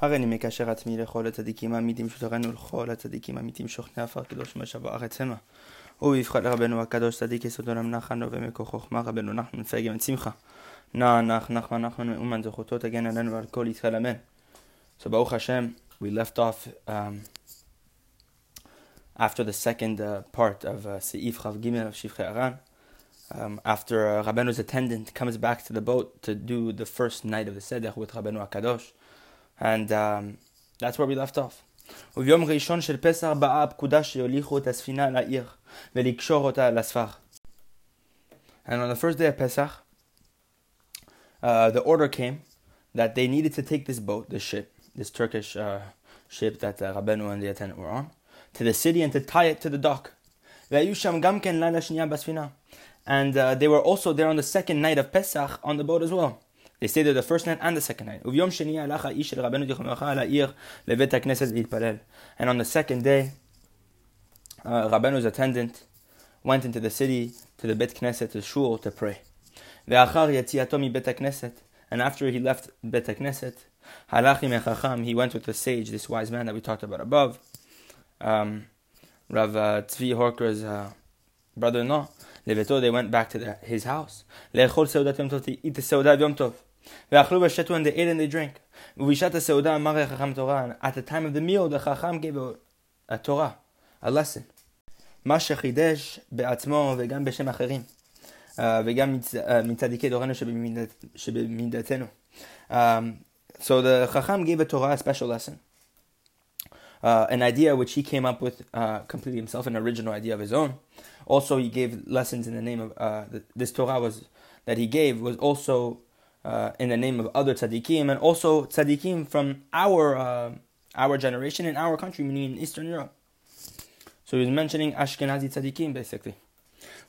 הרי אני מקשר עצמי לכל הצדיקים האמיתים שתורנו לכל הצדיקים האמיתים שוכני עפר קדוש משה בארץ המה. ובבחר לרבנו הקדוש צדיק יסוד עולם נחנו ומקור חוכמה רבנו נחמן מפרק גם שמחה. נח נח נחמן נחמן מאומן זכותו תגן עלינו על כל ישראל אמן. So ברוך השם, we left off um, after the second uh, part of Seif Chaf Gimel of Shivchei Haran. Um, after uh, Rabbenu's attendant comes back to the boat to do the first night of the Seder with Rabbeinu HaKadosh. And um, that's where we left off. וביום ראשון של פסח באה הפקודה שיוליכו את הספינה לעיר ולקשור אותה לספר. And on the first day of Pesach, uh, the order came that they needed to take this boat, this ship, this Turkish uh, ship that uh, Rabbeinu and the attendant were on, to the city and to tie it to the dock. והיו שם גם כן לילה שנייה בספינה. And uh, they were also there on the second night of Pesach on the boat as well. They stayed there the first night and the second night. וביום שני הלך האיש של רבנו זיכרונו על העיר לבית הכנסת להתפלל. And on the second day, uh, Rabbenu's attendant went into the city to the Bet Knesset, to shul, to pray. ואחר יציאתו מבית הכנסת, and after he left Bet Knesset, הלך עם החכם, he went with the sage, this wise man that we talked about above, um, Rav uh, Tzvi Horker's uh, brother-in-law, לביתו, they went back to the, his house. לאכול סעודת יום טוב, to eat the סעודה ביום טוב. ואכלו ושתו, and they ate and they drank. ובשעת הסעודה אמר החכם תורה, at the time of the meal, the חכם gave a, a Torah, a lesson. מה שחידש בעצמו וגם בשם אחרים. Uh, וגם מצ, uh, מצדיקי דורנו שבמידת, שבמידתנו. Um, so the Chacham gave a Torah a special lesson. Uh, an idea which he came up with uh, completely himself, an original idea of his own. Also, he gave lessons in the name of uh, this Torah was that he gave was also uh, in the name of other tzaddikim and also tzaddikim from our uh, our generation in our country, meaning in Eastern Europe. So he's mentioning Ashkenazi tzaddikim basically.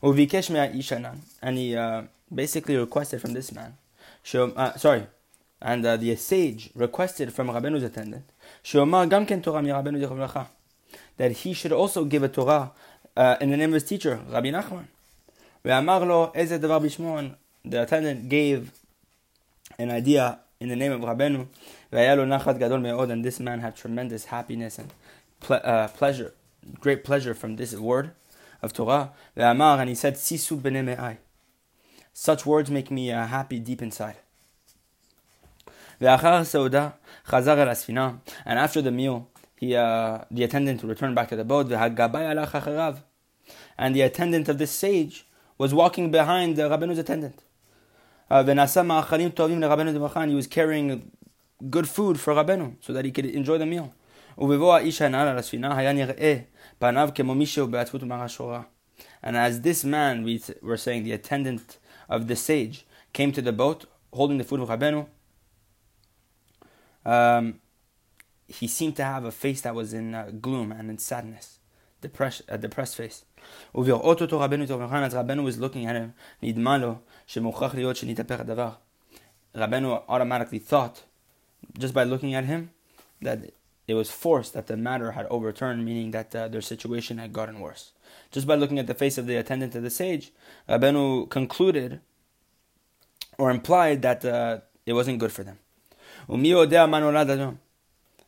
And he uh, basically requested from this man, sorry, and the sage requested from Rabbenu's attendant, that he should also give a Torah uh, in the name of his teacher, Rabbi Nachman. The attendant gave an idea in the name of Rabbeinu, and this man had tremendous happiness and ple- uh, pleasure, great pleasure from this word of Torah. And he said, Such words make me uh, happy deep inside. And after the meal, he, uh, the attendant returned back to the boat. And the attendant of this sage was walking behind the Rabbenu's attendant. Uh, he was carrying good food for Rabbenu so that he could enjoy the meal. And as this man, we were saying, the attendant of the sage, came to the boat holding the food of Rabbenu, um, he seemed to have a face that was in uh, gloom and in sadness, a depressed face. as Rabbeinu was looking at him, Rabbeinu automatically thought, just by looking at him, that it was forced that the matter had overturned, meaning that uh, their situation had gotten worse. Just by looking at the face of the attendant of the sage, Rabbeinu concluded or implied that uh, it wasn't good for them.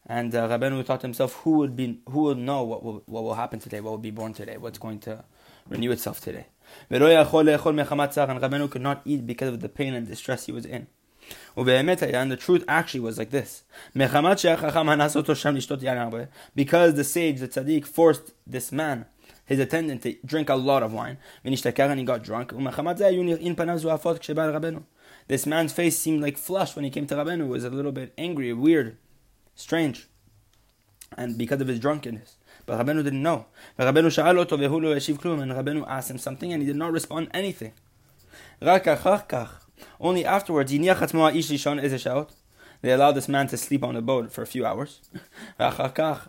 And uh, Rabbeinu thought to himself, who would be, who will know what will, what will happen today, what will be born today, what's going to renew itself today. And Rabbeinu could not eat because of the pain and distress he was in. And the truth actually was like this. Because the sage, the tzaddik, forced this man, his attendant, to drink a lot of wine. And he got drunk. This man's face seemed like flushed when he came to Rabbeinu. It was a little bit angry, weird, strange. And because of his drunkenness. But Rabbeinu didn't know. And Rabbeinu asked him something and he did not respond anything. Only afterwards, in Shon Ezeshaut. they allowed this man to sleep on the boat for a few hours. Afterwards,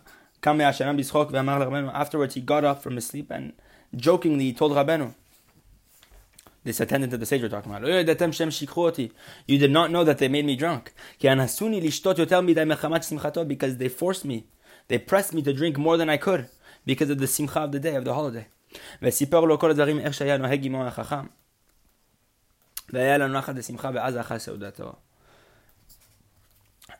he got up from his sleep and jokingly told Rabbeinu, this attendant of the sage we're talking about. You did not know that they made me drunk. Because they forced me. They pressed me to drink more than I could because of the simcha of the day, of the holiday.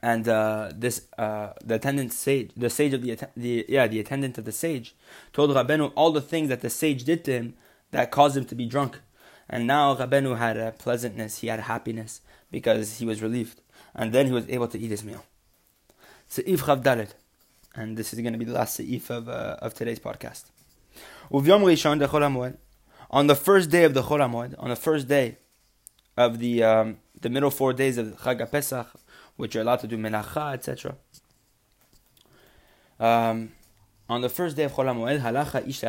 and uh, this uh, the attendant sage, the sage of the, the yeah the attendant of the sage, told Rabenu all the things that the sage did to him that caused him to be drunk, and now Rabenu had a pleasantness, he had happiness because he was relieved, and then he was able to eat his meal. Seif Chavdalet, and this is going to be the last seif of uh, of today's podcast. On the first day of the Chol Hamoed, on the first day of the um, the middle four days of Chag Pesach, which you're allowed to do melacha, etc. Um, on the first day of Chol Hamoed, halacha ish.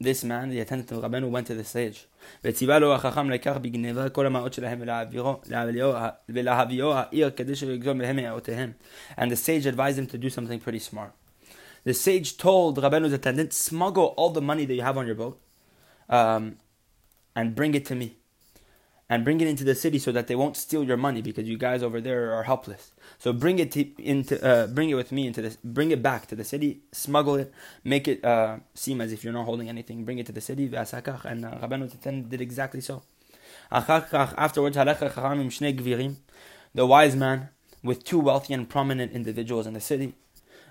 This man, the attendant of Rabbeinu, went to the stage. וציווה לו החכם לקח בגניבה כל המעות שלהם ולהביאו העיר כדי שיגזול מהם מעותיהם. And the sage advised him to do something pretty smart. The sage told Rabbeinu's attendant, smuggle all the money that you have on your boat um, and bring it to me and bring it into the city so that they won't steal your money because you guys over there are helpless. So bring it to, into uh, bring it with me into this bring it back to the city, smuggle it, make it uh, seem as if you're not holding anything. Bring it to the city. And uh, Rabbeinu did exactly so. Afterwards, the wise man with two wealthy and prominent individuals in the city,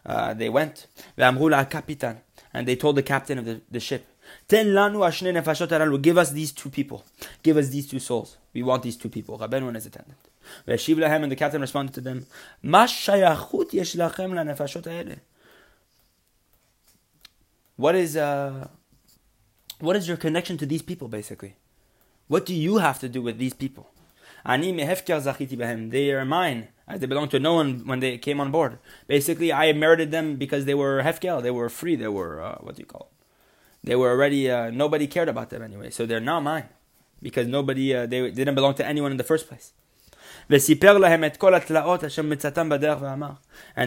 uh, they went and they told the captain of the, the ship Ten lanu ashne. Give us these two people. Give us these two souls. We want these two people. Rabbeinu and his attendant. Veshiv lahem, and the captain responded to them. What is uh, what is your connection to these people, basically? What do you have to do with these people? They are mine, as they belong to no one when they came on board. Basically, I merited them because they were hefker. They were free. They were uh, what do you call it? They were already uh, nobody cared about them anyway, so they're not mine because nobody uh, they didn't belong to anyone in the first place. And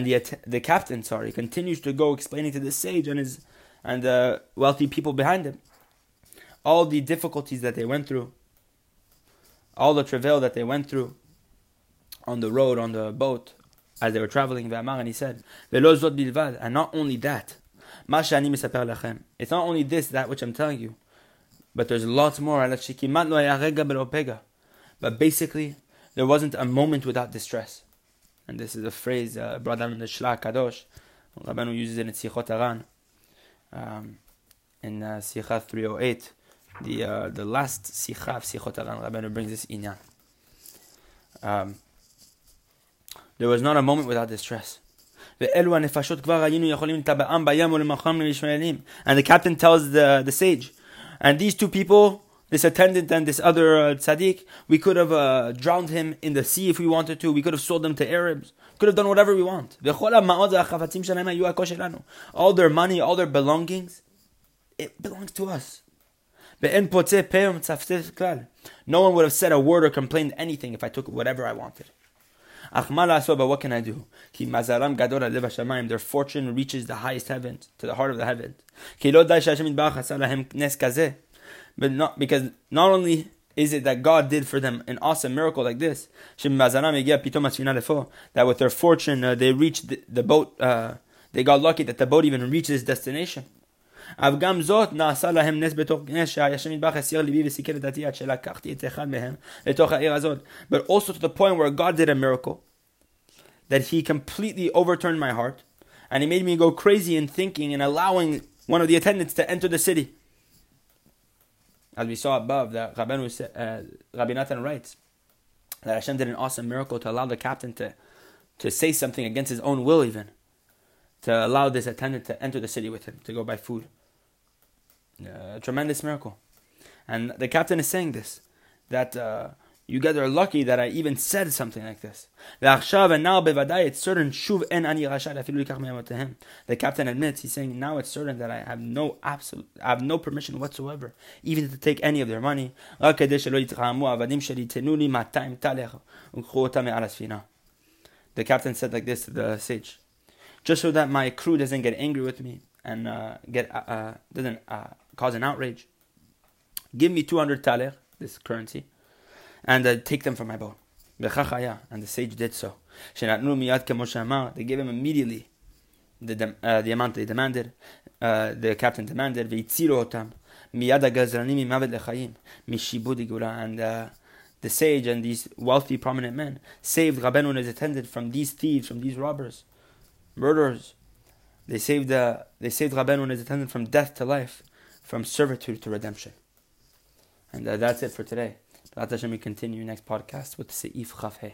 the, the captain, sorry, continues to go explaining to the sage and his and the wealthy people behind him all the difficulties that they went through, all the travail that they went through on the road, on the boat, as they were traveling. And he said, and not only that, it's not only this, that which I'm telling you, but there's lots more. But basically, there wasn't a moment without distress. And this is a phrase uh, brought down in the Shlah Kadosh. Rabbanu uses it in Sichot Aran. Um, in uh, 308, the, uh, the last Sikha of Sichot Aran, Rabbanu brings this inyan. Um, there was not a moment without distress. And the captain tells the, the sage, and these two people, this attendant and this other uh, tzaddik, we could have uh, drowned him in the sea if we wanted to. We could have sold them to Arabs. Could have done whatever we want. All their money, all their belongings, it belongs to us. No one would have said a word or complained anything if I took whatever I wanted. What can I do? Their fortune reaches the highest heaven, to the heart of the heaven. But not because not only is it that God did for them an awesome miracle like this, that with their fortune uh, they reached the, the boat, uh, they got lucky that the boat even reached its destination. But also to the point where God did a miracle, that He completely overturned my heart, and He made me go crazy in thinking and allowing one of the attendants to enter the city. As we saw above, that Rabbi, uh, Rabbi Nathan writes that Hashem did an awesome miracle to allow the captain to, to say something against his own will, even to allow this attendant to enter the city with him to go buy food. A tremendous miracle. And the captain is saying this that uh, you guys are lucky that I even said something like this. And now it's certain The captain admits, he's saying, now it's certain that I have no absolute, I have no permission whatsoever, even to take any of their money. The captain said like this to the sage, just so that my crew doesn't get angry with me and uh, get uh, uh doesn't uh, cause an outrage. Give me 200 taler, this currency, and uh, take them from my boat. And the sage did so. They gave him immediately the, the amount they demanded. The captain demanded, and uh, the sage and these wealthy, prominent men, saved Rabbeinu and his attendant from these thieves, from these robbers, murderers. They saved, uh, they saved Rabbeinu and his attendant from death to life, from servitude to redemption. And uh, that's it for today. Hashem, we continue next podcast with Seif Chafhe.